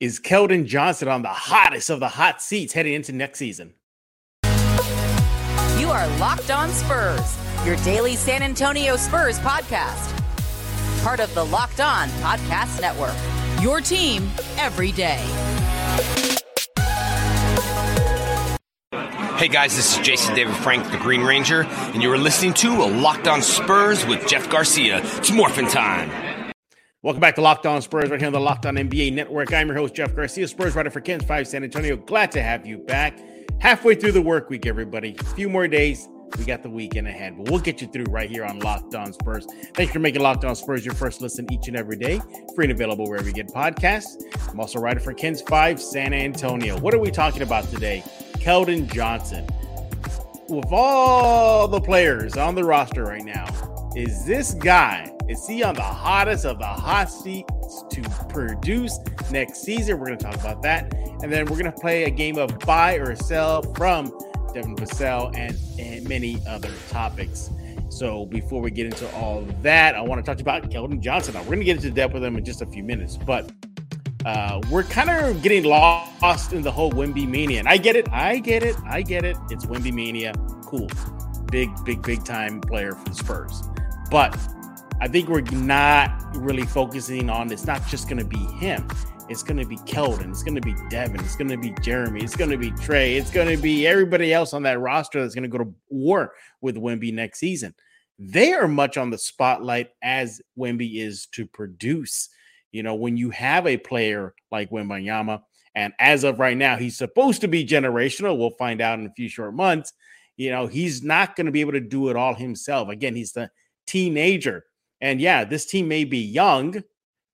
Is Keldon Johnson on the hottest of the hot seats heading into next season? You are Locked On Spurs, your daily San Antonio Spurs podcast. Part of the Locked On Podcast Network. Your team every day. Hey guys, this is Jason David Frank, the Green Ranger, and you are listening to a Locked On Spurs with Jeff Garcia. It's morphin' time. Welcome back to Locked On Spurs, right here on the Locked On NBA Network. I'm your host, Jeff Garcia, Spurs writer for KENS 5 San Antonio. Glad to have you back. Halfway through the work week, everybody. A few more days. We got the weekend ahead, but we'll get you through right here on Locked On Spurs. Thanks for making Locked On Spurs your first listen each and every day. Free and available wherever you get podcasts. I'm also a writer for KENS 5 San Antonio. What are we talking about today? Keldon Johnson. With all the players on the roster right now, is this guy is he on the hottest of the hot seats to produce next season? We're going to talk about that. And then we're going to play a game of buy or sell from Devin Vassell and, and many other topics. So before we get into all that, I want to talk about Keldon Johnson. Now, we're going to get into depth with him in just a few minutes, but uh, we're kind of getting lost in the whole Wemby mania. And I get it. I get it. I get it. It's Wemby mania. Cool. Big, big, big time player for the Spurs. But I think we're not really focusing on it's not just going to be him. It's going to be Keldon. It's going to be Devin. It's going to be Jeremy. It's going to be Tre. It's going to be everybody else on that roster that's going to go to war with Wemby next season. They are much on the spotlight as Wemby is to produce. You know, when you have a player like Wembanyama, and as of right now, he's supposed to be generational. We'll find out in a few short months. You know, he's not going to be able to do it all himself. Again, he's the teenager and yeah, this team may be young,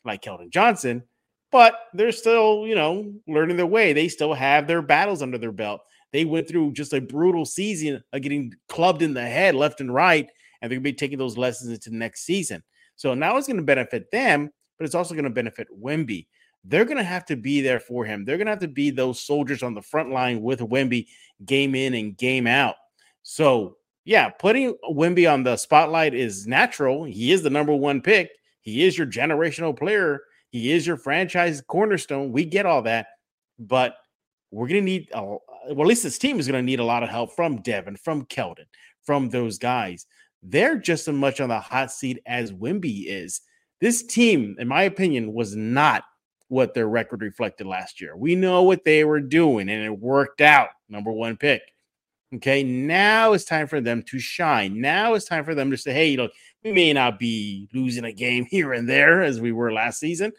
like Keldon Johnson, but they're still, you know, learning their way. They still have their battles under their belt. They went through just a brutal season of getting clubbed in the head left and right, and they're going to be taking those lessons into the next season. So now it's going to benefit them, but it's also going to benefit Wemby. They're going to have to be there for him. They're going to have to be those soldiers on the front line with Wemby game in and game out. So yeah, putting Wemby on the spotlight is natural. He is the number one pick. He is your generational player. He is your franchise cornerstone. We get all that, but we're going to need, a, well, at least this team is going to need a lot of help from Devin, from Keldon, from those guys. They're just as much on the hot seat as Wemby is. This team, in my opinion, was not what their record reflected last year. We know what they were doing, and it worked out. Number one pick. Okay, now it's time for them to shine. Now it's time for them to say, hey, look, we may not be losing a game here and there as we were last season.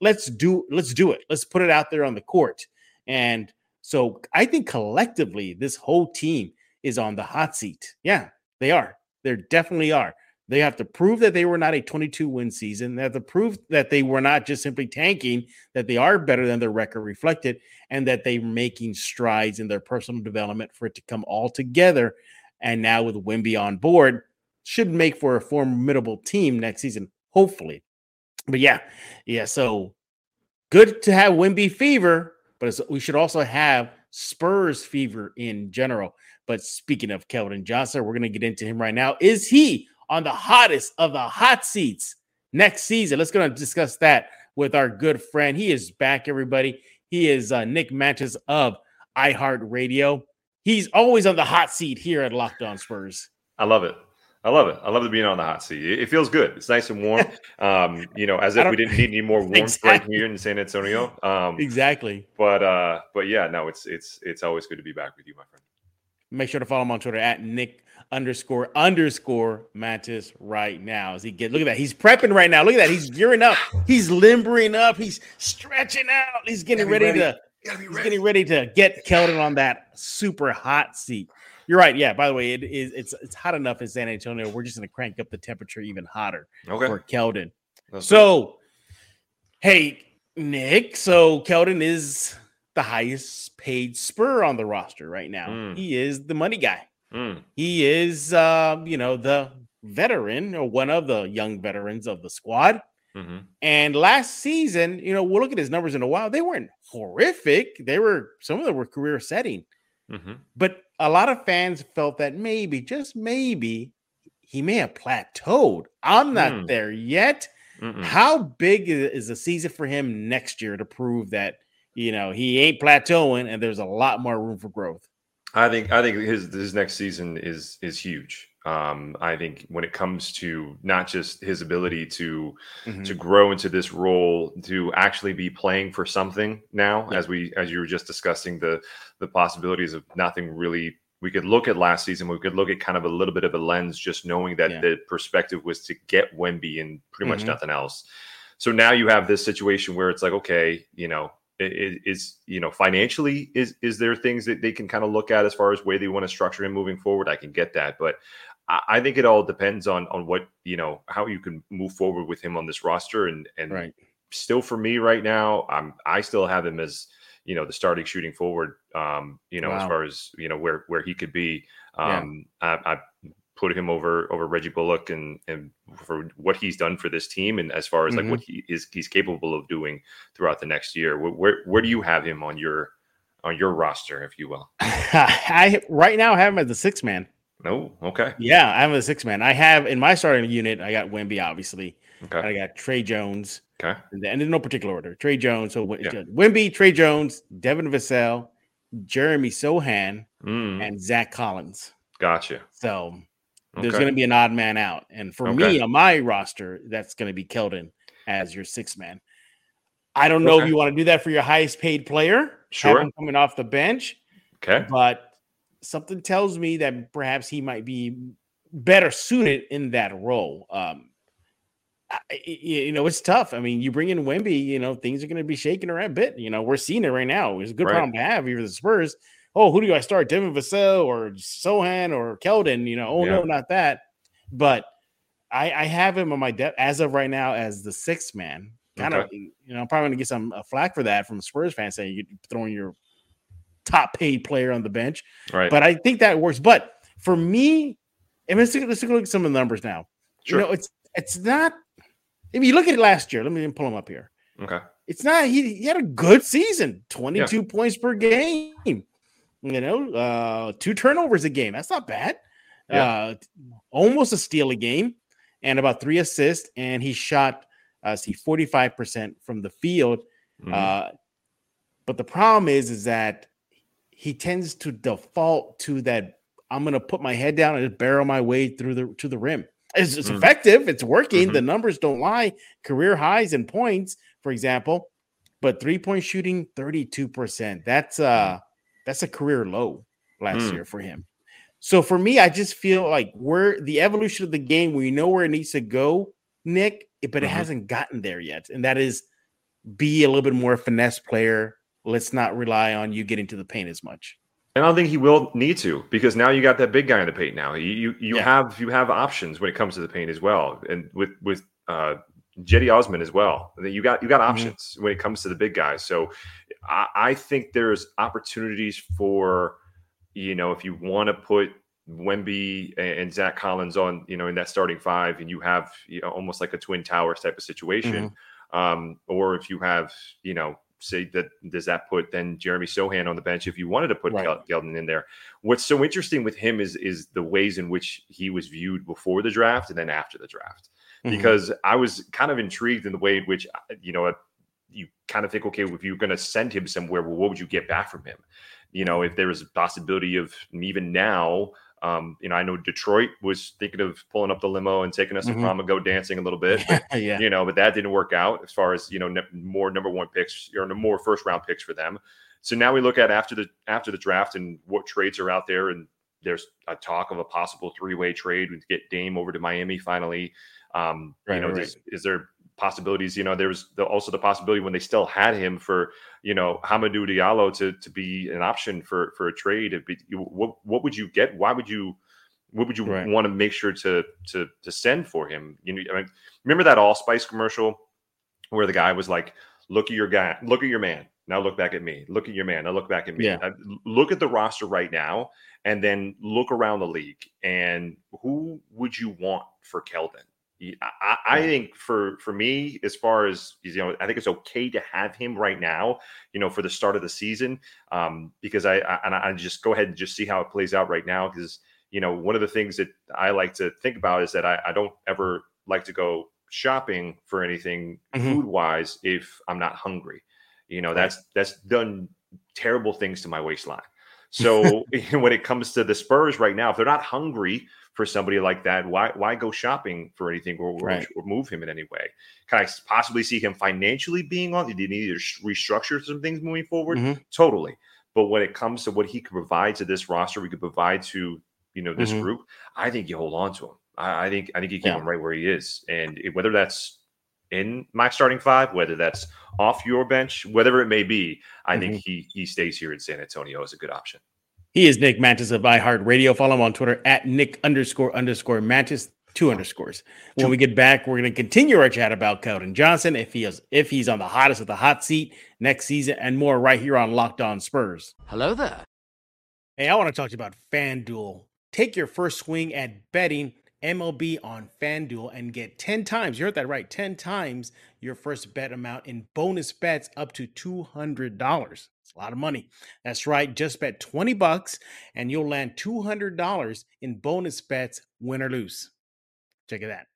Let's do let's do it. Let's put it out there on the court. And so I think collectively, this whole team is on the hot seat. Yeah, they are. They definitely are. They have to prove that they were not a 22 win season. They have to prove that they were not just simply tanking, that they are better than their record reflected, and that they're making strides in their personal development for it to come all together. And now with Wemby on board, should make for a formidable team next season, hopefully. But yeah, yeah. So good to have Wemby fever, but we should also have Spurs fever in general. But speaking of Keldon Johnson, we're going to get into him right now. Is he on the hottest of the hot seats next season. Let's go and discuss that with our good friend. He is back, everybody. He is uh, Nick Mantis of iHeartRadio. He's always on the hot seat here at Locked On Spurs. I love it. I love it. I love it being on the hot seat. It, feels good. It's nice and warm. Um, you know, as if we didn't need any more warmth exactly. right here in San Antonio. Um, exactly. But uh, but yeah, no, it's it's it's always good to be back with you, my friend. Make sure to follow him on Twitter at Nick underscore underscore Mantis right now. As he get look at that, he's prepping right now. Look at that, he's gearing up, he's limbering up, he's stretching out, he's getting ready, ready, to he's getting ready to get Keldon on that super hot seat. You're right. Yeah. By the way, it is it's it's hot enough in San Antonio. We're just gonna crank up the temperature even hotter okay. for Keldon. That's so, good. hey, Nick. So Keldon is the highest paid spur on the roster right now. Mm. He is the money guy. Mm. He is, uh, you know, the veteran or one of the young veterans of the squad. Mm-hmm. And last season, you know, we'll look at his numbers in a while. They weren't horrific. They were some of them were career setting. Mm-hmm. But a lot of fans felt that maybe, just maybe, he may have plateaued. I'm not mm. there yet. Mm-mm. How big is, is the season for him next year to prove that you know, he ain't plateauing, and there's a lot more room for growth. I think I think his his next season is is huge. Um, I think when it comes to not just his ability to mm-hmm. to grow into this role, to actually be playing for something now, yeah. as we as you were just discussing the the possibilities of nothing really. We could look at last season. We could look at kind of a little bit of a lens, just knowing that yeah. the perspective was to get Wemby and pretty much mm-hmm. nothing else. So now you have this situation where it's like, okay, you know, is you know financially is is there things that they can kind of look at as far as way they want to structure him moving forward i can get that but I, think it all depends on on what you know how you can move forward with him on this roster and and right. still for me right now i'm i still have him as you know the starting shooting forward um you know wow. as far as you know where where he could be um yeah. I, I put him over over Reggie Bullock and and for what he's done for this team and as far as mm-hmm. like what he is he's capable of doing throughout the next year. Where, where where do you have him on your on your roster, if you will? I right now have him as the six man. No, oh, okay. Yeah, I'm a six man. I have in my starting unit, I got Wemby, obviously. Okay. I got Tre Jones. Okay. And in no particular order. Tre Jones. So yeah. Wemby, Tre Jones, Devin Vassell, Jeremy Sochan, mm. and Zach Collins. Gotcha. So there's going to be an odd man out. And for okay. me on my roster, that's going to be Keldon as your six man. I don't know okay. if you want to do that for your highest paid player. Sure. coming off the bench. Okay. But something tells me that perhaps he might be better suited in that role. Um, I, you know, it's tough. I mean, you bring in Wemby, you know, things are going to be shaking around a bit. You know, we're seeing it right now. It's a good right. problem to have here for the Spurs oh, who do I start? Devin Vassell or Sochan or Keldon? You know, oh yeah. no, not that. But I, I have him on my depth as of right now as the sixth man. Kind okay. of, you know, I'm probably gonna get some uh, flack for that from Spurs fans saying you're throwing your top paid player on the bench. Right. But I think that works. But for me, let's take, let's a look at some of the numbers now. Sure. You know, it's it's not. If you look at it last year, let me pull them up here. Okay. It's not. He, he had a good season, 22 yeah. points per game. You know, uh, two turnovers a game. That's not bad. Yeah. Uh, almost a steal a game, and about three assists. And he shot, uh, see, forty five percent from the field. Mm-hmm. Uh, but the problem is, is that he tends to default to that. I'm going to put my head down and just barrel my way through the to the rim. It's, it's mm-hmm. effective. It's working. Mm-hmm. The numbers don't lie. Career highs in points, for example, but three point shooting, 32%. That's uh that's a career low last mm. year for him. So for me, I just feel like we're the evolution of the game. We know where it needs to go, Nick, but it mm-hmm. hasn't gotten there yet. And that is be a little bit more finesse player. Let's not rely on you getting to the paint as much. And I don't think he will need to because now you got that big guy in the paint. Now you you, you yeah. have you have options when it comes to the paint as well, and with with uh, Cedi Osman as well. You got you got mm-hmm. options mm-hmm. when it comes to the big guys. So I, I think there's opportunities for, you know, if you want to put Wemby and Zach Collins on, you know, in that starting five, and you have you know, almost like a twin towers type of situation, mm-hmm. um, or if you have, you know, say that does that put then Jeremy Sochan on the bench if you wanted to put right. Keldon in there. What's so interesting with him is is the ways in which he was viewed before the draft and then after the draft. Mm-hmm. Because I was kind of intrigued in the way in which you know you kind of think, okay, if you're going to send him somewhere, well, what would you get back from him? You know, if there was a possibility of even now, um, you know, I know Detroit was thinking of pulling up the limo and taking us mm-hmm. to prom and go dancing a little bit, but, yeah. you know, but that didn't work out as far as you know, ne- more number one picks or more first round picks for them. So now we look at after the after the draft and what trades are out there, and there's a talk of a possible three way trade to get Dame over to Miami finally. Um, right, you know, right. is there possibilities. You know, there was the, also the possibility when they still had him for you know Hamidou Diallo to to be an option for for a trade. Be, what what would you get? Why would you? What would you right. want to make sure to to to send for him? You know, I mean, remember that Old Spice commercial where the guy was like, "Look at your guy, look at your man. Now look back at me. Look at your man. Now look back at me. Yeah. Look at the roster right now, and then look around the league. And who would you want for Keldon? I, I, think for for me, as far as you know, I think it's okay to have him right now. You know, for the start of the season, um, because I, I and I just go ahead and just see how it plays out right now. Because you know, one of the things that I like to think about is that I, I don't ever like to go shopping for anything mm-hmm. food wise if I'm not hungry. You know, that's that's done terrible things to my waistline. So when it comes to the Spurs right now, if they're not hungry for somebody like that, why why go shopping for anything or, right. or, move him in any way? Can I possibly see him financially being on? Did he need to restructure some things moving forward? Mm-hmm. Totally. But when it comes to what he could provide to this roster, we could provide to you know this mm-hmm. group. I think you hold on to him. I, I think I think you keep yeah. him right where he is, and it, whether that's in my starting five, whether that's off your bench, whatever it may be, I mm-hmm. think he he stays here in San Antonio as a good option. He is Nick Mantis of iHeartRadio. Follow him on Twitter at Nick underscore underscore Mantis two underscores. When we get back, we're going to continue our chat about Keldon Johnson if he is if he's on the hottest of the hot seat next season and more right here on Locked On Spurs. Hello there. Hey, I want to talk to you about FanDuel. Take your first swing at betting MLB on FanDuel and get 10 times, you heard that right, 10 times your first bet amount in bonus bets up to $200. It's a lot of money. That's right, just bet 20 bucks and you'll land $200 in bonus bets, win or lose. Check it out.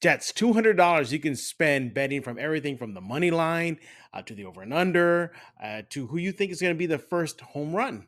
That's $200 you can spend betting from everything from the money line uh, to the over and under uh, to who you think is going to be the first home run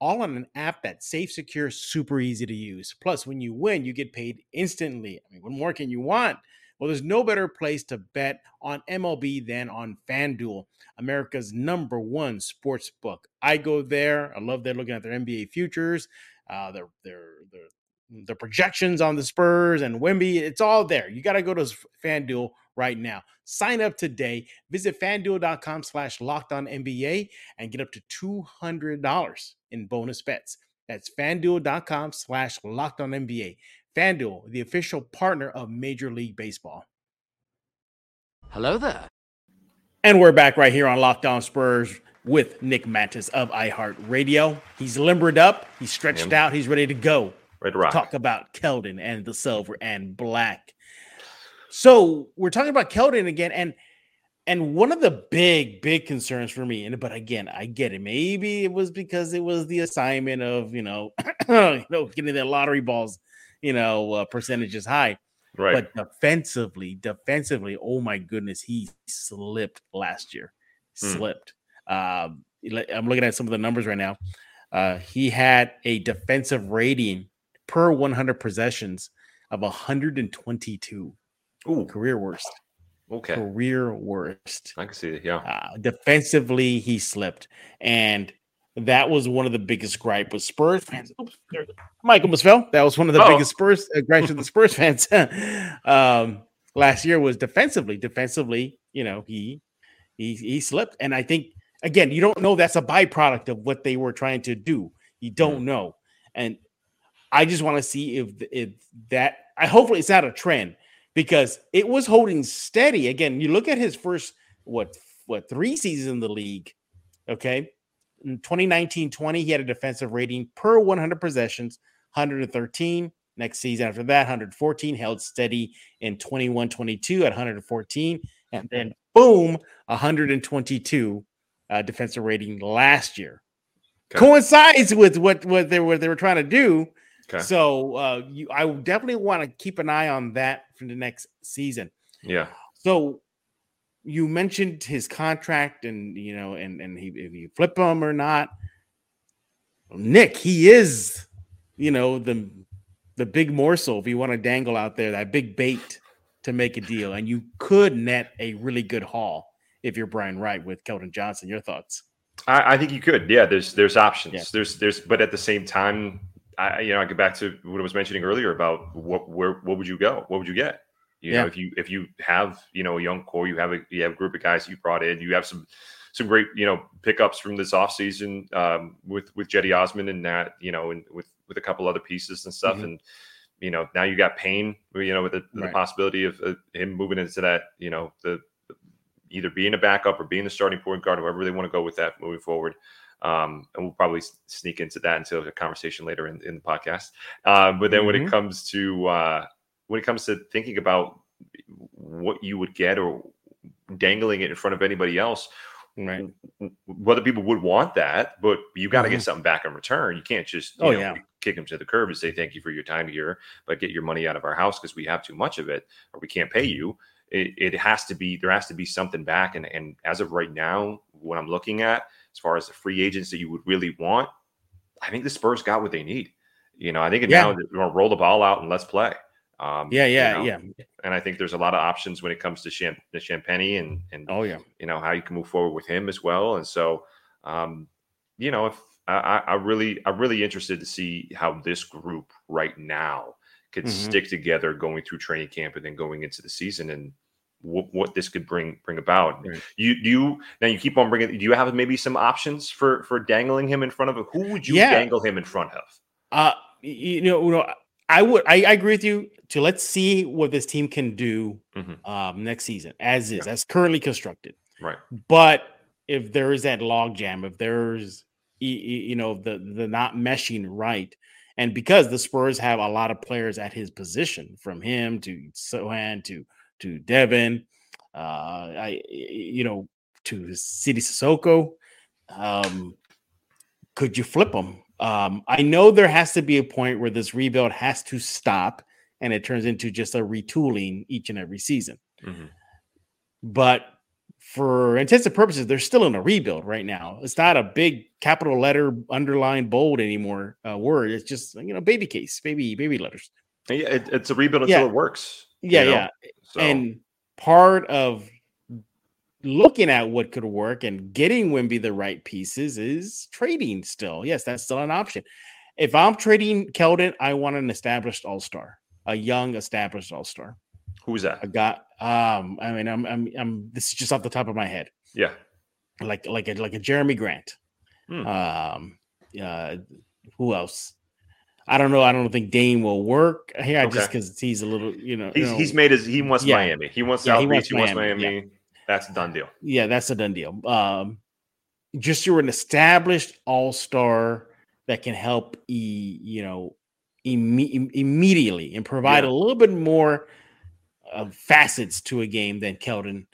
all on an app that's safe, secure, super easy to use. Plus, when you win, you get paid instantly. I mean, what more can you want? Well, there's no better place to bet on MLB than on FanDuel, America's number one sports book. I go there. I love they're looking at their NBA futures, uh, their their their the projections on the Spurs and Wemby. It's all there. You got to go to FanDuel right now. Sign up today. Visit fanduel.com slash locked on NBA and get up to $200 in bonus bets. That's fanduel.com slash locked on NBA. FanDuel, the official partner of Major League Baseball. Hello there. And we're back right here on Locked On Spurs with Nick Mantis of iHeartRadio. He's limbered up, he's stretched out, he's ready to go. Ready to rock. Talk about Keldon and the silver and black. So we're talking about Keldon again, and and one of the big, big concerns for me, and but again, I get it. Maybe it was because it was the assignment of you know, you know, getting the lottery balls, you know, uh, percentages high. Right. But defensively, defensively, oh my goodness, he slipped last year. Hmm. Slipped. Um, I'm looking at some of the numbers right now. Uh, he had a defensive rating per 100 possessions of 122. Ooh, career worst. Okay. Career worst. I can see it. Yeah. Uh, defensively, he slipped. And that was one of the biggest gripe with Spurs fans. Oops, Mike almost fell. That was one of the oh. biggest Spurs uh, gripes with the Spurs fans um, last year was defensively. Defensively, you know, he he he slipped. And I think again, you don't know that's a byproduct of what they were trying to do. You don't mm. know. And I just want to see if if that I hopefully it's not a trend because it was holding steady. Again, you look at his first what what three seasons in the league. Okay. In 2019-20, he had a defensive rating per 100 possessions, 113. Next season after that, 114, held steady in 21-22 at 114. And then boom, 122 uh, defensive rating last year. Okay. Coincides with what, what they were they were trying to do Okay. So uh, you, I definitely want to keep an eye on that for the next season. Yeah. So you mentioned his contract, and you know, and and he, if you flip him or not, Nick, he is, you know, the the big morsel if you want to dangle out there, that big bait to make a deal, and you could net a really good haul if you're Brian Wright with Keldon Johnson. Your thoughts? I, I think you could. Yeah, there's there's options. Yeah. There's there's, but at the same time, I, you know, I get back to what I was mentioning earlier about what, where, what would you go? What would you get? You yeah. know, if you, if you have, you know, a young core, you have a, you have a group of guys you brought in, you have some, some great, you know, pickups from this offseason um, with, with Cedi Osman and that, you know, and with, with a couple other pieces and stuff. Mm-hmm. And, you know, now you got Payne, you know, with the, right. the possibility of uh, him moving into that, you know, the, either being a backup or being the starting point guard, however they want to go with that moving forward. Um, and we'll probably sneak into that until a conversation later in, in the podcast. Um, but then mm-hmm. when it mm-hmm. comes to uh, when it comes to thinking about what you would get or dangling it in front of anybody else, right? Whether people would want that, but you got to mm-hmm. get something back in return. You can't just you oh know, yeah kick them to the curb and say thank you for your time here, but get your money out of our house because we have too much of it or we can't pay you it, it has to be there has to be something back. And and as of right now, what I'm looking at as far as the free agents that you would really want, I think the Spurs got what they need. You know, I think Yeah. now we're going to roll the ball out and let's play. Um, Yeah, you yeah, know, yeah. And I think there's a lot of options when it comes to Champ- the Champagnie and and Oh yeah. you know how you can move forward with him as well. And so, um, you know, if I, I I really, I'm really interested to see how this group right now could Mhm. stick together going through training camp and then going into the season and what, what this could bring bring about. Right. You do you now you keep on bringing. Do you have maybe some options for for dangling him in front of? Who would you Yeah. dangle him in front of? Uh, you know, you know, I would, I, I agree with you. To let's see what this team can do Mhm. um, next season, as is, as currently constructed. Right. But if there is that logjam, if there's you know the the not meshing right, and because the Spurs have a lot of players at his position, from him to Sochan to to Devin, uh, I you know to Sidy Cissoko, um, could you flip them? Um, I know there has to be a point where this rebuild has to stop, and it turns into just a retooling each and every season Mhm. but for intensive purposes, they're still in a rebuild right now. It's not a big capital letter underlined bold anymore uh, word. It's just you know baby case, baby baby letters. Yeah, it, it's a rebuild until Yeah. it works. you Yeah, know? yeah. So, And part of looking at what could work and getting Wemby the right pieces is trading. Still, yes, that's still an option. If I'm trading Keldon, I want an established all star, a young established all star. who's that? I got. Um, I mean, I'm, I'm, I'm. This is just off the top of my head. Yeah. like like a like a Jerami Grant. Hmm. Um, uh, who else? I don't know. I don't think Dame will work here just because he's a little, you know. He's you know, he's made his he wants Yeah. Miami. He wants Yeah, South he Beach. wants He wants Miami, Miami. That's a done deal. yeah, that's a done deal. Um, just you're an established all star that can help, e, you know, imme- im- immediately and provide Yeah. a little bit more uh, facets to a game than Keldon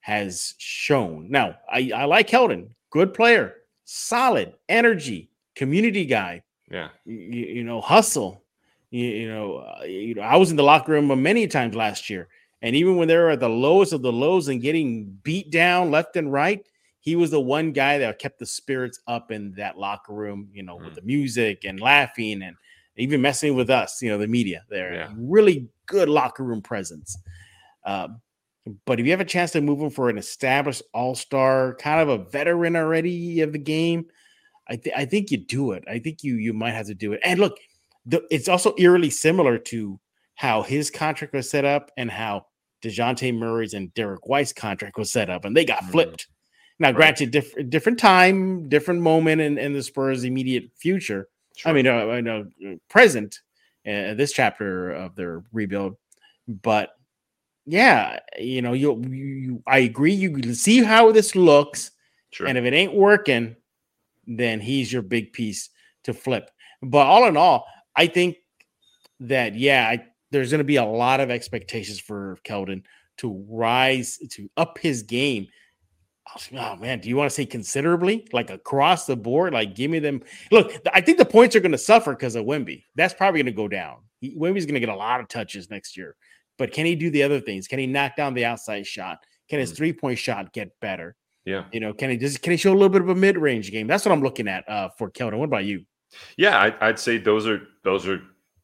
has shown. Now, I, I like Keldon, good player, solid energy, community guy. Yeah. you, you know, hustle. You, you know, uh, you know, I was in the locker room many times last year, and even when they were at the lowest of the lows and getting beat down left and right, he was the one guy that kept the spirits up in that locker room. You know, with Mm. the music and laughing and even messing with us. You know, the media there. Yeah. Really good locker room presence. Um, but if you have a chance to move him for an established all star, kind of a veteran already of the game, I, th- I think you do it. I think you you might have to do it. And look, the, it's also eerily similar to how his contract was set up and how Dejounte Murray's and Derrick White's contract was set up, and they got Mhm. flipped. Now, Right. granted, different different time, different moment in, in the Spurs' immediate future. I mean, uh, I know uh, present uh, this chapter of their rebuild, but yeah, you know, you, you, you I agree. You can see how this looks, Sure. and if it ain't working, then he's your big piece to flip. But all in all, I think that yeah, I, there's going to be a lot of expectations for Keldon to rise to up his game. Oh man, do you want to say considerably, like across the board? Like, give me them. Look, I think the points are going to suffer because of Wemby. That's probably going to go down. He, Wemby's going to get a lot of touches next year. But can he do the other things? Can he knock down the outside shot? Can his Mm. three point shot get better? yeah. You know, can he just can he show a little bit of a mid range game? That's what I'm looking at uh, for Keldon. What about you? Yeah, I, I'd say those are those are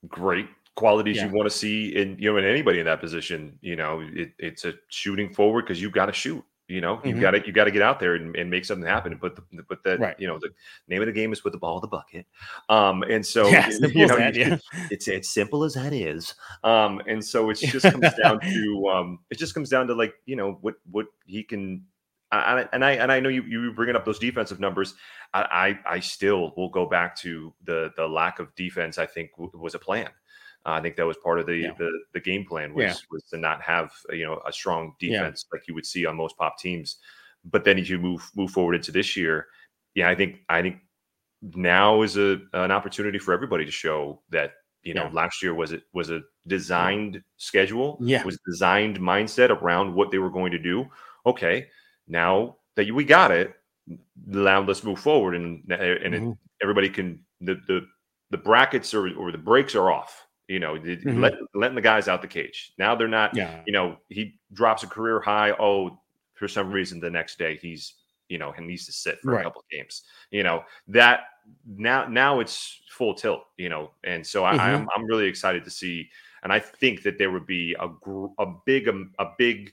great qualities Yeah. you want to see in you know in anybody in that position. You know, it, it's a shooting forward because you've got to shoot. You know, you've Mhm. got to you got to get out there and, and make something happen. And put the put that Right. you know the name of the game is put the ball in the bucket. Um, and so Yeah, you know, that, yeah. it's as simple as that is. Um, and so it just comes down to um, it just comes down to like you know what what he can. I, I- and I and I know you you bringing up those defensive numbers. I I, I still will go back to the the lack of defense. I think was a plan. Uh, I think that was part of the Yeah. the, the game plan was Yeah. was to not have you know a strong Yeah. defense like you would see on most pop teams. But then as you move move forward into this year, yeah, I think I think now is a an opportunity for everybody to show that you know Yeah. last year was it was a designed schedule Yeah. was a designed mindset around what they were going to do okay now that we got it now let's move forward and and it, Mhm. everybody can the the the brackets or or the breaks are off You know, mm-hmm. let, letting the guys out the cage. Now they're not. Yeah. You know, he drops a career high. Oh, for some reason, the next day he's you know he needs to sit for right. a couple of games. You know that now now it's full tilt. You know, and so I, mm-hmm. I'm I'm really excited to see. And I think that there would be a a big um, a big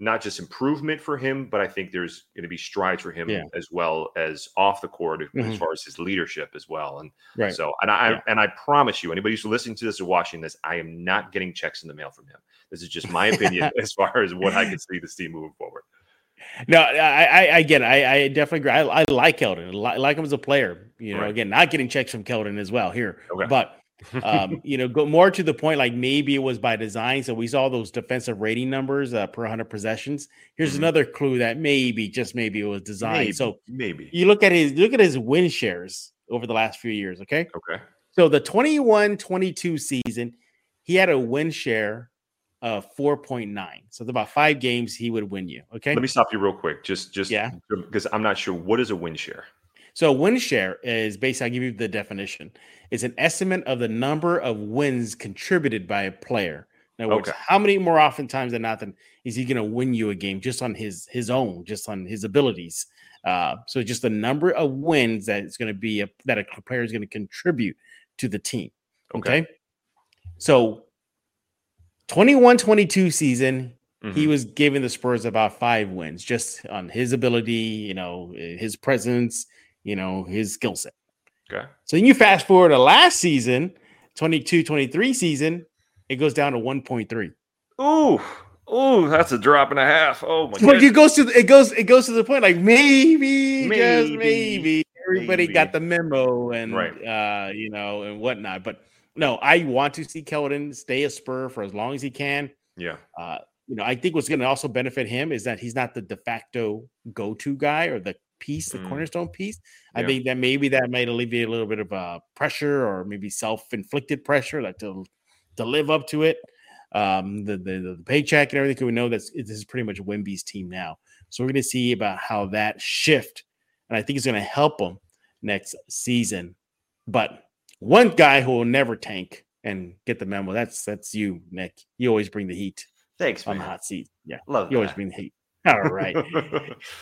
not just improvement for him, but I think there's going to be strides for him yeah. as well as off the court mm-hmm. as far as his leadership as well. And right. so, and I yeah. and I promise you, anybody who's listening to this or watching this, I am not getting checks in the mail from him. This is just my opinion as far as what I can see this team moving forward. No, I, I, it. I, I definitely agree. I, I like Keldon. I like him as a player. You know, right. again, not getting checks from Keldon as well here, okay. but um, you know, go more to the point, like maybe it was by design. So we saw those defensive rating numbers uh, per 100 possessions. Here's mm-hmm. another clue that maybe, just maybe, it was designed. Maybe, so maybe you look at his look at his win shares over the last few years. Okay. Okay. So the 21 22 season, he had a win share of 4.9. So it's about five games he would win you. Okay. Let me stop you real quick. Just, just yeah, because I'm not sure what is a win share. So win share is basically, I'll give you the definition. It's an estimate of the number of wins contributed by a player. In other words, okay. how many more often times than not is he going to win you a game just on his his own, just on his abilities? Uh, so just the number of wins that it's going to be a, that a player is going to contribute to the team. Okay. okay. So 21 22 season, mm-hmm. he was giving the Spurs about five wins just on his ability, you know, his presence, you know, his skill set. Okay. So then you fast forward to last season, 22 23 season, it goes down to 1.3. Ooh. Oh, that's a drop and a half. Oh my god. it goes to it goes it goes to the point like maybe, maybe just maybe everybody maybe. got the memo and right. uh you know and whatnot. But no, I want to see Keldon stay a spur for as long as he can. Yeah. Uh, you know, I think what's going to also benefit him is that he's not the de facto go-to guy or the piece, the mm. cornerstone piece. I think that maybe that might alleviate a little bit of uh, pressure or maybe self-inflicted pressure, like to to live up to it. Um, the, the the paycheck and everything. We know that this is pretty much Wemby's team now, so we're going to see about how that shift, and I think it's going to help them next season. But one guy who will never tank and get the memo that's that's you, Nick. You always bring the heat. Thanks, on the hot seat. Yeah, love. You that. always bring the heat. All right.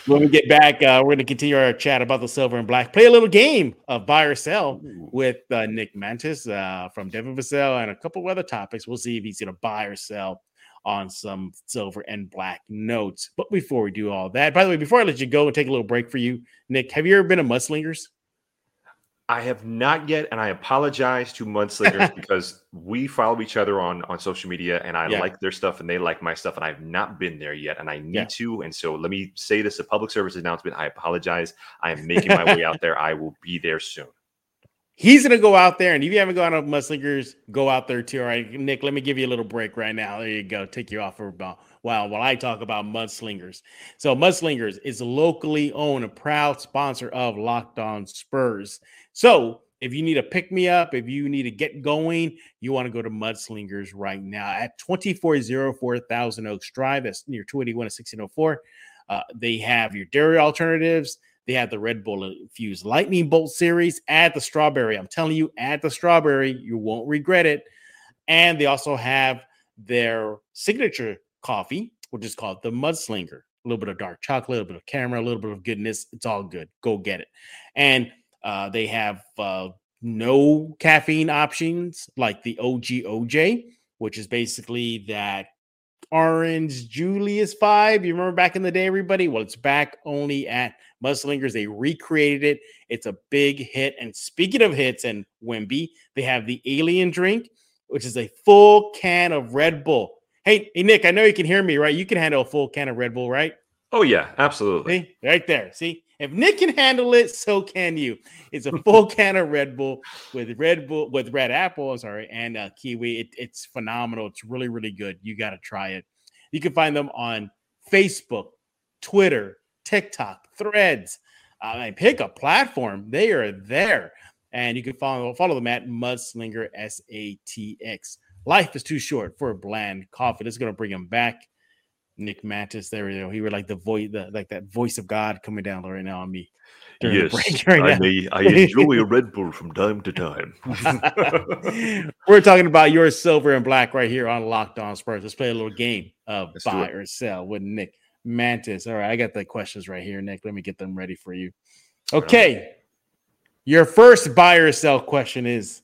when we get back, uh, we're going to continue our chat about the silver and black. Play a little game of buy or sell with uh, Nick Mantis uh, from Devin Vassell and a couple of other topics. We'll see if he's going to buy or sell on some silver and black notes. But before we do all that, by the way, before I let you go and take a little break for you, Nick, have you ever been a Mudslingers? I have not yet, and I apologize to Mudslingers because we follow each other on on social media, and I yeah. like their stuff, and they like my stuff, and I've not been there yet, and I need yeah. to. And so, let me say this: a public service announcement. I apologize. I am making my way out there. I will be there soon. He's gonna go out there, and if you haven't gone up Mudslingers, go out there too. All right, Nick, let me give you a little break right now. There you go. Take you off for about while while I talk about Mudslingers. So Mudslingers is locally owned, a proud sponsor of Locked On Spurs. So if you need a pick me up, if you need to get going, you want to go to Mudslingers right now at 2404 Thousand Oaks Drive. That's near 281 to 1604. Uh, they have your dairy alternatives. They have the Red Bull infused lightning bolt series. Add the strawberry. I'm telling you, add the strawberry. You won't regret it. And they also have their signature coffee, which is called the Mudslinger. A little bit of dark chocolate, a little bit of caramel, a little bit of goodness. It's all good. Go get it. And uh, they have uh, no caffeine options like the OG OJ, which is basically that orange Julius vibe. You remember back in the day, everybody? Well, it's back only at Mudslingers. They recreated it. It's a big hit. And speaking of hits and Wemby, they have the Alien drink, which is a full can of Red Bull. Hey, hey, Nick, I know you can hear me, right? You can handle a full can of Red Bull, right? Oh yeah, absolutely. See? Right there. See, if Nick can handle it, so can you. It's a full can of Red Bull with Red Bull with red apple. I'm sorry, and uh, kiwi. It, it's phenomenal. It's really really good. You got to try it. You can find them on Facebook, Twitter, TikTok, Threads. Uh, pick a platform. They are there, and you can follow follow them at Mudslinger S A T X. Life is too short for a bland coffee. That's going to bring them back. Nick Mantis there. You go. he were like the voice, the like that voice of God coming down right now on me. Yes, right I, may, I enjoy a Red Bull from time to time. We're talking about your silver and black right here on Locked On Spurs. Let's play a little game of Let's buy or sell with Nick Mantis. All right, I got the questions right here, Nick. Let me get them ready for you. Okay, your first buy or sell question is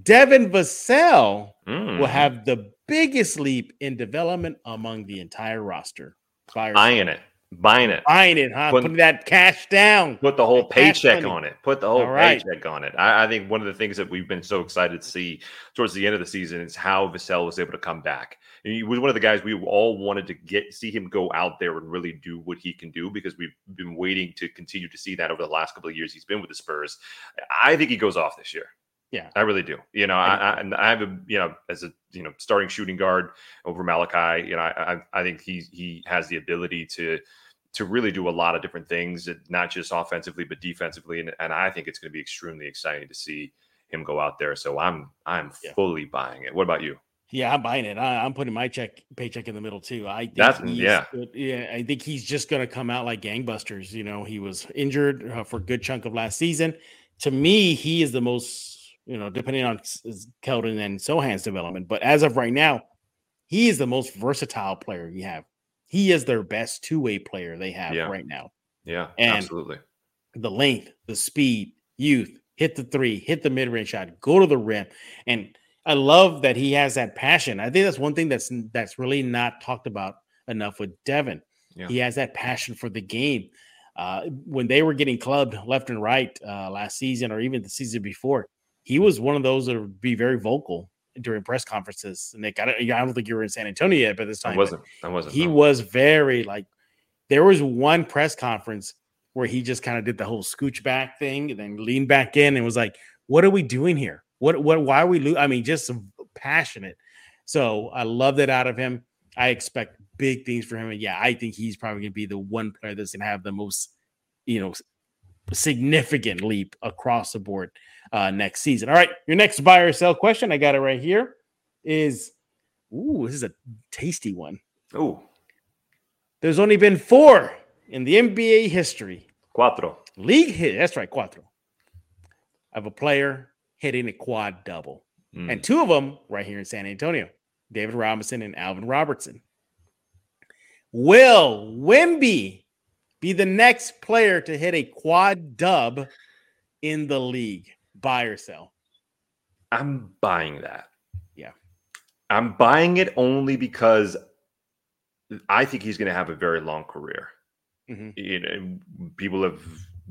Devin Vassell mm. will have the biggest leap in development among the entire roster. Buying it. Buying it. Buying it, huh? Put, Putting that cash down. Put the whole paycheck on it. Put the whole right. paycheck on it. I, I, think one of the things that we've been so excited to see towards the end of the season is how Vassell was able to come back. he was one of the guys we all wanted to get see him go out there and really do what he can do because we've been waiting to continue to see that over the last couple of years he's been with the Spurs. I think he goes off this year. Yeah, I really do. You know, I, I, I have a you know as a you know starting shooting guard over Malaki. You know, I I think he he has the ability to to really do a lot of different things, not just offensively but defensively, and, and I think it's going to be extremely exciting to see him go out there. So I'm I'm yeah. fully buying it. What about you? Yeah, I'm buying it. I, am putting my check paycheck in the middle too. I think That's, yeah, yeah. I think he's just going to come out like gangbusters. You know, he was injured uh, for a good chunk of last season. To me, he is the most you know, depending on Keldon and Sochan's development. But as of right now, he is the most versatile player you have. He is their best two way player they have yeah. right now. Yeah, and absolutely. The length, the speed, youth, hit the three, hit the mid range shot, go to the rim, and I love that he has that passion. I think that's one thing that's that's really not talked about enough with Devin. Yeah. He has that passion for the game. Uh, when they were getting clubbed left and right uh, last season, or even the season before, he was one of those that would be very vocal during press conferences. Nick, I don't, I don't think you were in San Antonio yet, but this time I wasn't. I wasn't. He no. was very like. There was one press conference where he just kind of did the whole scooch back thing and then leaned back in and was like, "What are we doing here? What? What? Why are we? Lo-? I mean, just passionate." So I love that out of him. I expect big things for him, and yeah, I think he's probably going to be the one player that's going to have the most, you know, significant leap across the board uh, next season. All right, your next buy or sell question, I got it right here, is ooh, this is a tasty one. Ooh. There's only been four in the NBA history. Cuatro. League hit. That's right, cuatro. Of a player hitting a quad double. Mm. And two of them right here in San Antonio. David Robinson and Alvin Robertson. Will Wemby be the next player to hit a quad dub in the league? Buy or sell? I'm buying that. Yeah. I'm buying it only because I think he's going to have a very long career. Mm-hmm. You know, people have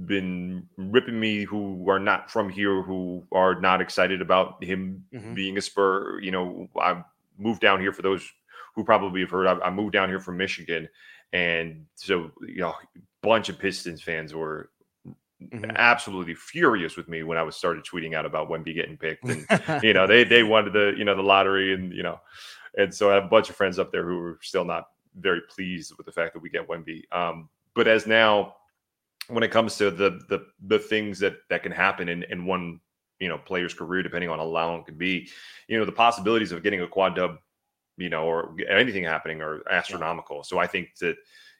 been ripping me who are not from here, who are not excited about him mm-hmm. being a Spur. You know, I moved down here for those who probably have heard. I, I moved down here from Michigan, and so you know, a bunch of Pistons fans were mm-hmm. absolutely furious with me when I was started tweeting out about Wemby getting picked, and you know they they wanted the you know the lottery, and you know, and so I have a bunch of friends up there who are still not very pleased with the fact that we get Wemby. Um, but as now, when it comes to the the the things that that can happen in in one you know player's career, depending on how long it could be, you know the possibilities of getting a quad dub, you know, or anything happening are astronomical. Yeah. So I think that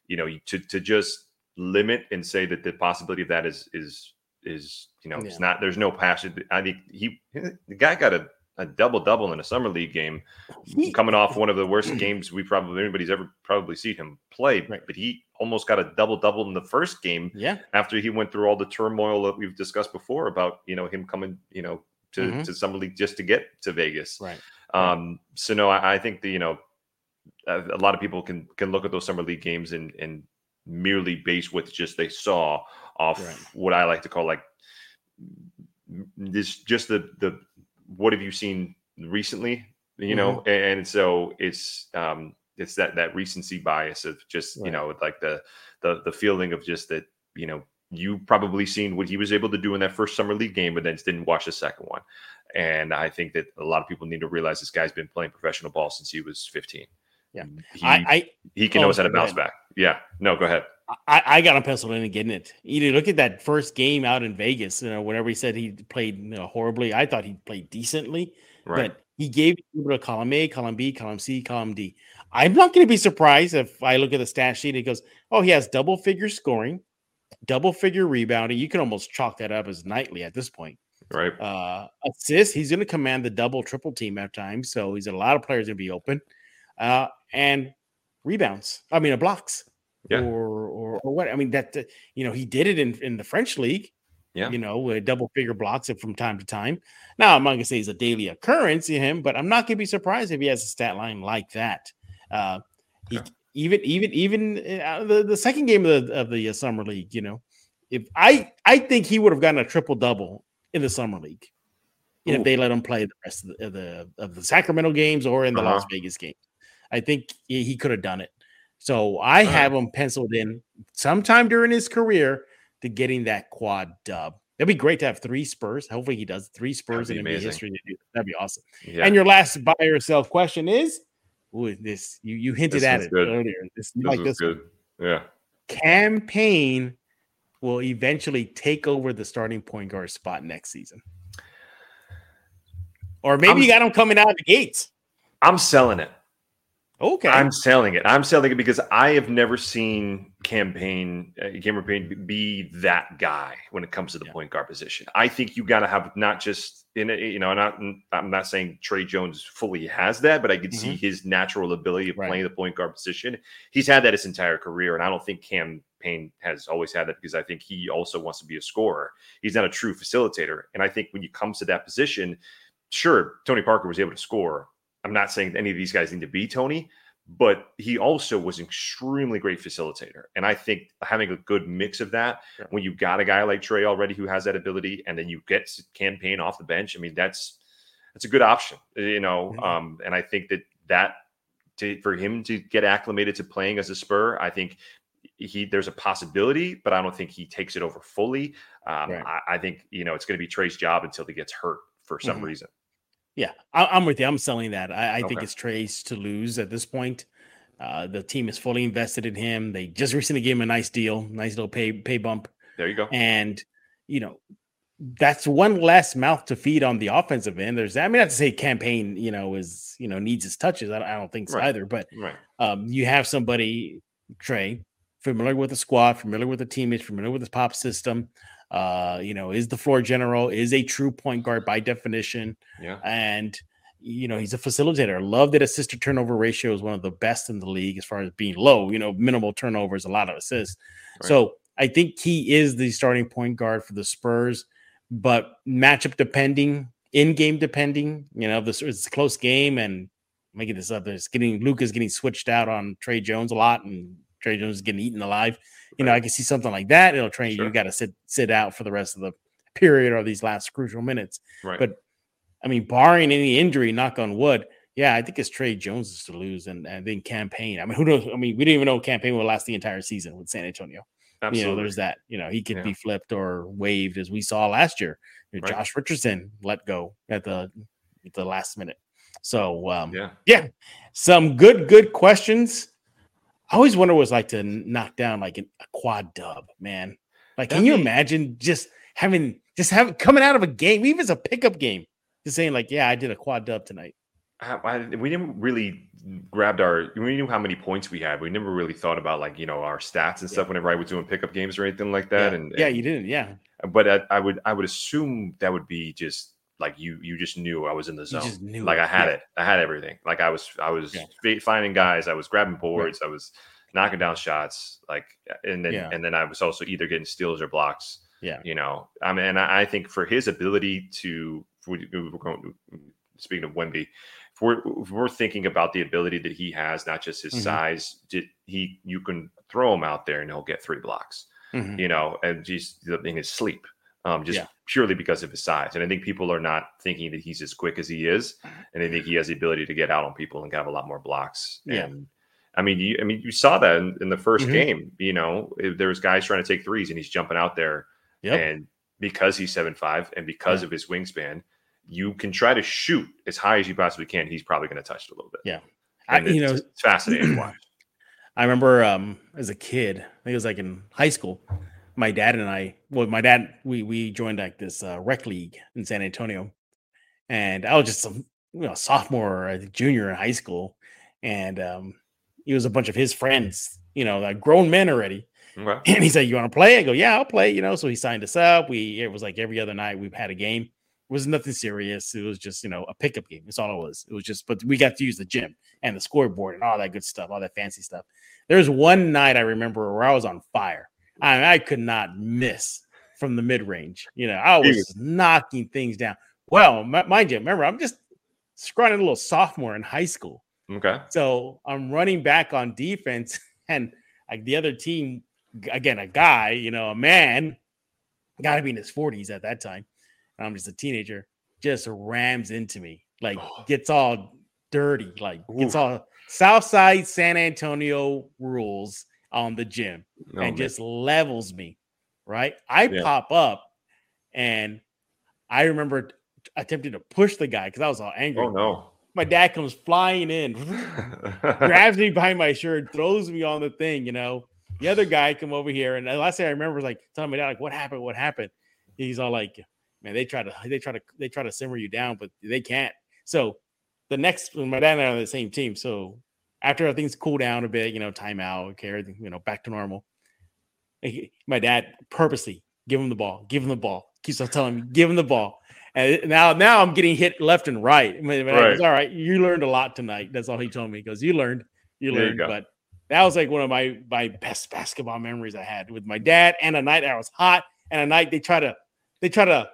you know to to just limit and say that the possibility of that is is is you know yeah. it's not there's no passion. I think he the guy got a, a double double in a summer league game, coming off one of the worst games we probably anybody's ever probably seen him play. Right. But he almost got a double double in the first game. Yeah. After he went through all the turmoil that we've discussed before about you know him coming you know to mm-hmm. to summer league just to get to Vegas. Right. Um. So no, I, I think the you know a lot of people can can look at those summer league games and and merely based with just they saw off right. what I like to call like this just the the what have you seen recently you mm-hmm. know and so it's um it's that that recency bias of just right. you know like the the the feeling of just that you know you probably seen what he was able to do in that first summer league game but then didn't watch the second one and i think that a lot of people need to realize this guy's been playing professional ball since he was 15 yeah, he, I, I he can oh, knows how to bounce back. Yeah, no, go ahead. I, I got him penciled in and getting it. You look at that first game out in Vegas. You know, whenever he said he played you know, horribly, I thought he played decently, right. but he gave a column A, column B, column C, column D. I'm not going to be surprised if I look at the stat sheet. It goes, oh, he has double figure scoring, double figure rebounding. You can almost chalk that up as nightly at this point. Right. Uh, assists. He's going to command the double, triple team at times. So he's a lot of players going to be open. Uh, and rebounds. I mean, blocks. Yeah. Or, or, or what? I mean, that, uh, you know, he did it in, in the French league. Yeah. You know, with double figure blocks from time to time. Now, I'm not to say it's a daily occurrence in him, but I'm not to be surprised if he has a stat line like that. Uh, he, yeah. even, even, even uh, the, the second game of the, of the uh, summer league, you know, if I, I think he would have gotten a triple double in the summer league Ooh. if they let him play the rest of the, of the, of the Sacramento games or in the uh-huh. Las Vegas game. I think he, could have done it. So I uh-huh. have him penciled in sometime during his career to getting that quad dub. It'd be great to have three Spurs. Hopefully, he does three Spurs in NBA history. That'd be awesome. Yeah. And your last buy or sell question is, ooh, this you you hinted this at it good. earlier. This, this like this good. One. Yeah. Cam Payne will eventually take over the starting point guard spot next season. Or maybe I'm, you got him coming out of the gates. I'm selling it. Okay. I'm selling it. I'm selling it because I have never seen Cam Payne uh, Cameron Payne be that guy when it comes to the yeah. point guard position. I think you got to have not just in it, you know, not I'm not saying Tre Jones fully has that, but I can mm-hmm. see his natural ability of right. playing the point guard position. He's had that his entire career, and I don't think Cam Payne has always had that because I think he also wants to be a scorer. He's not a true facilitator, and I think when you comes to that position, sure, Tony Parker was able to score, I'm not saying any of these guys need to be Tony, but he also was an extremely great facilitator. And I think having a good mix of that, yeah. when you've got a guy like Tre already who has that ability, and then you get Cam Payne off the bench, I mean, that's that's a good option, you know. Mm-hmm. Um, and I think that that to, for him to get acclimated to playing as a Spur, I think he there's a possibility, but I don't think he takes it over fully. Um, right. I, I, think you know it's going to be Tre's job until he gets hurt for some mm-hmm. reason. Yeah, I, am with you. I'm selling that. I, I okay. think it's Tre's to lose at this point. Uh, the team is fully invested in him. They just recently gave him a nice deal, nice little pay pay bump. There you go. And you know, that's one less mouth to feed on the offensive end. There's I mean, not to say Cam Payne, you know, is you know needs his touches. I, I don't think so right. either. But right. um, you have somebody Tre familiar with the squad, familiar with the teammates, familiar with the pop system uh, you know, is the floor general, is a true point guard by definition. Yeah. And, you know, he's a facilitator. Love that assist to turnover ratio is one of the best in the league as far as being low, you know, minimal turnovers, a lot of assists. Right. So I think he is the starting point guard for the Spurs, but matchup depending, in game depending, you know, this is a close game and making this up. There's getting Luka's getting switched out on Tre Jones a lot and Tre Jones is getting eaten alive you know, I can see something like that. It'll train sure. you. got to sit sit out for the rest of the period or these last crucial minutes. Right. But I mean, barring any injury, knock on wood, yeah, I think it's Tre Jones is to lose, and, and then Cam Payne. I mean, who knows? I mean, we didn't even know Cam Payne will last the entire season with San Antonio. Absolutely. You know, there's that. You know, he could yeah. be flipped or waived as we saw last year. You right. Josh Richardson let go at the at the last minute. So um, yeah, yeah, some good good questions. I always wonder what it's like to knock down like an, a quad dub, man. Like, can you imagine just having just having coming out of a game, even it's a pickup game, just saying like, "Yeah, I did a quad dub tonight." I, I, we didn't really grabbed our. We knew how many points we had. We never really thought about like you know our stats and stuff whenever I was doing pickup games or anything like that. Yeah. And, yeah, and, you didn't. Yeah, but I, I, would I would assume that would be just like you you just knew I was in the zone. like I had yeah. it. I had everything. Like I was I was yeah. finding guys. I was grabbing boards. Right. I was knocking down shots. Like and then yeah. and then I was also either getting steals or blocks. Yeah, you know. I mean, I think for his ability to speaking of Wemby, if we're, if we're thinking about the ability that he has, not just his mm-hmm. size, did he you can throw him out there and he'll get three blocks. Mm-hmm. You know, and just in his sleep um, just yeah. purely because of his size. And I think people are not thinking that he's as quick as he is, and I think he has the ability to get out on people and have a lot more blocks. Yeah. And I mean, you, I mean, you saw that in, in the 1st mm-hmm. game. You know, there was guys trying to take threes, and he's jumping out there, yep. and because he's seven five, and because yeah. of his wingspan, you can try to shoot as high as you possibly can. He's probably going to touch it a little bit. Yeah, I, you know, it's fascinating to watch. I remember um, as a kid, I think it was like in high school my dad and I, well, my dad, we we joined like this uh, rec league in San Antonio, and I was just a you know sophomore or junior in high school, and um, It was a bunch of his friends, you know, like grown men already. Okay. And he said, "You want to play?" I go, "Yeah, I'll play." You know, so he signed us up. We it was like every other night we've had a game. It was nothing serious. It was just you know a pickup game. That's all it was. It was just, but we got to use the gym and the scoreboard and all that good stuff, all that fancy stuff. There was one night I remember where I was on fire. I, I could not miss from the mid range. You know, I was knocking things down. Well, m- mind you, remember I'm just scrawny little sophomore in high school. Okay. So I'm running back on defense, and like the other team, again, a guy, you know, a man, got to be in his 40s at that time. and I'm just a teenager, just rams into me, like oh. gets all dirty, like gets Oof. all Southside San Antonio rules on the gym Oh, and man. just levels me. Right. I Yeah. pop up and I remember attempting to push the guy because I was all angry. oh no. My dad comes flying in, grabs me behind my shirt, throws me on the thing, you know. The other guy come over here, and the last thing I remember was like telling my dad, like, what happened? What happened? He's all like, Man, they try to they try to they try to simmer you down, but they can't. So the next my dad and I are on the same team. So after things cool down a bit, you know, timeout, okay, everything, you know, back to normal. My dad purposely give him the ball, give him the ball, keeps on telling him, give him the ball. And now, now I'm getting hit left and right. Dad goes, all right, you learned a lot tonight. That's all he told me. He goes, you learned, you There you learned. but that was like one of my my best basketball memories I had with my dad. And a night I was hot, and a night they try to they try to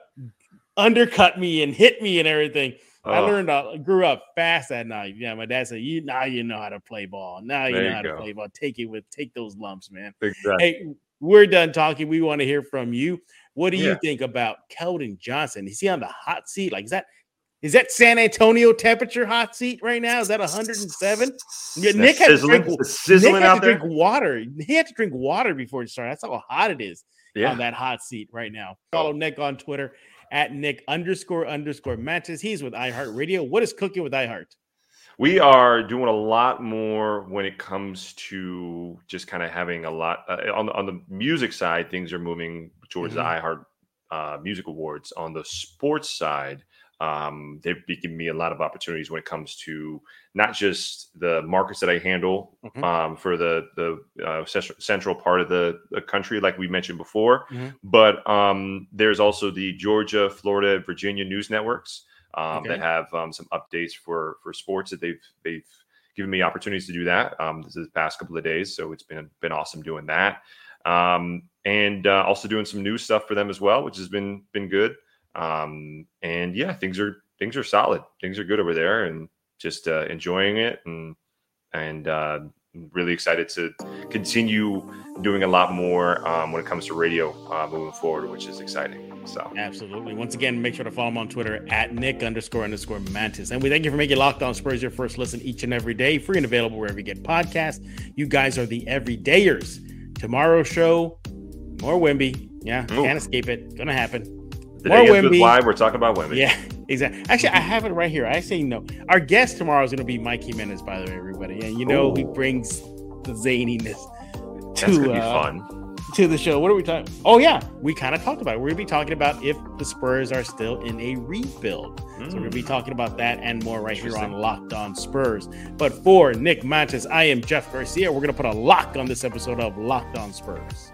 undercut me and hit me and everything. I Oh, learned, uh, grew up fast that night. Yeah, my dad said, "You now you know how to play ball. Now you know you how to play ball. Take it with take those lumps, man." exactly. Hey, we're done talking. We want to hear from you. What do you think about Keldon Johnson? Is he on the hot seat? Like, is that is that San Antonio temperature hot seat right now? Is that 107? Yeah, Nick had to sizzling, drink, sizzling Nick had out to there. drink water. He had to drink water before it started. That's how hot it is Yeah. on that hot seat right now. Follow Nick on Twitter at Nick underscore underscore Mantis. He's with iHeartRadio. What is cooking with iHeart? We are doing a lot more when it comes to just kind of having a lot uh, on the on the music side. Things are moving towards the iHeart uh, Music Awards. On the sports side, um, they've given me a lot of opportunities when it comes to not just the markets that I handle Mhm. um, for the the uh, central, part of the, the country, like we mentioned before, Mhm. but um, there's also the Georgia, Florida, Virginia news networks um, Okay. that have um, some updates for for sports that they've they've given me opportunities to do that um, this is the past couple of days. So it's been been awesome doing that, um, and uh, also doing some new stuff for them as well, which has been been good. Um, and yeah, things are things are solid. Things are good over there, and just uh, enjoying it and and uh, really excited to continue doing a lot more um, when it comes to radio uh, moving forward, which is exciting. So Absolutely. Once again, make sure to follow him on Twitter at Nick underscore underscore Mantis. And we thank you for making Locked On Spurs your first listen each and every day, free and available wherever you get podcasts. You guys are the everydayers. Tomorrow's show, more Wemby. Yeah, Ooh. can't escape it. Gonna happen. The More with why we're talking about women. Yeah, exactly. Actually, I have it right here. I say no. Our guest tomorrow is going to be Mikey Jimenez, by the way, everybody. And you know, he brings the zaniness to, that's gonna be uh, fun. to the show. What are we talking? Oh, yeah, we kind of talked about it. We're going to be talking about if the Spurs are still in a rebuild. So we're going to be talking about that and more right here on Locked On Spurs. But for Nick Mantis, I am Jeff Garcia. We're going to put a lock on this episode of Locked On Spurs.